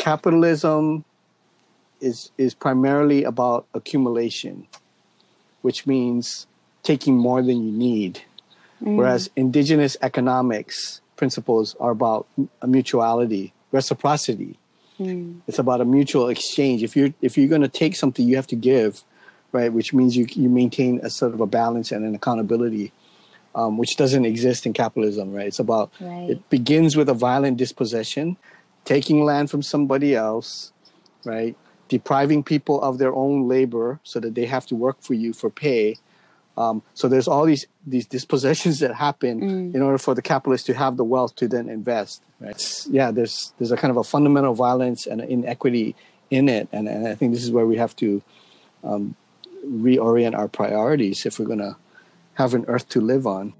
capitalism is is primarily about accumulation, which means taking more than you need. Mm. Whereas indigenous economics principles are about a mutuality, reciprocity. Mm. It's about a mutual exchange. If you're if you're going to take something, you have to give, right? Which means you you maintain a sort of a balance and an accountability, um, which doesn't exist in capitalism, right? It's about right. it begins with a violent dispossession, taking land from somebody else, right? Depriving people of their own labor so that they have to work for you for pay, um, so there's all these these dispossessions that happen mm. in order for the capitalist to have the wealth to then invest. Right? Yeah, there's there's a kind of a fundamental violence and inequity in it, and, and I think this is where we have to um, reorient our priorities if we're going to have an earth to live on.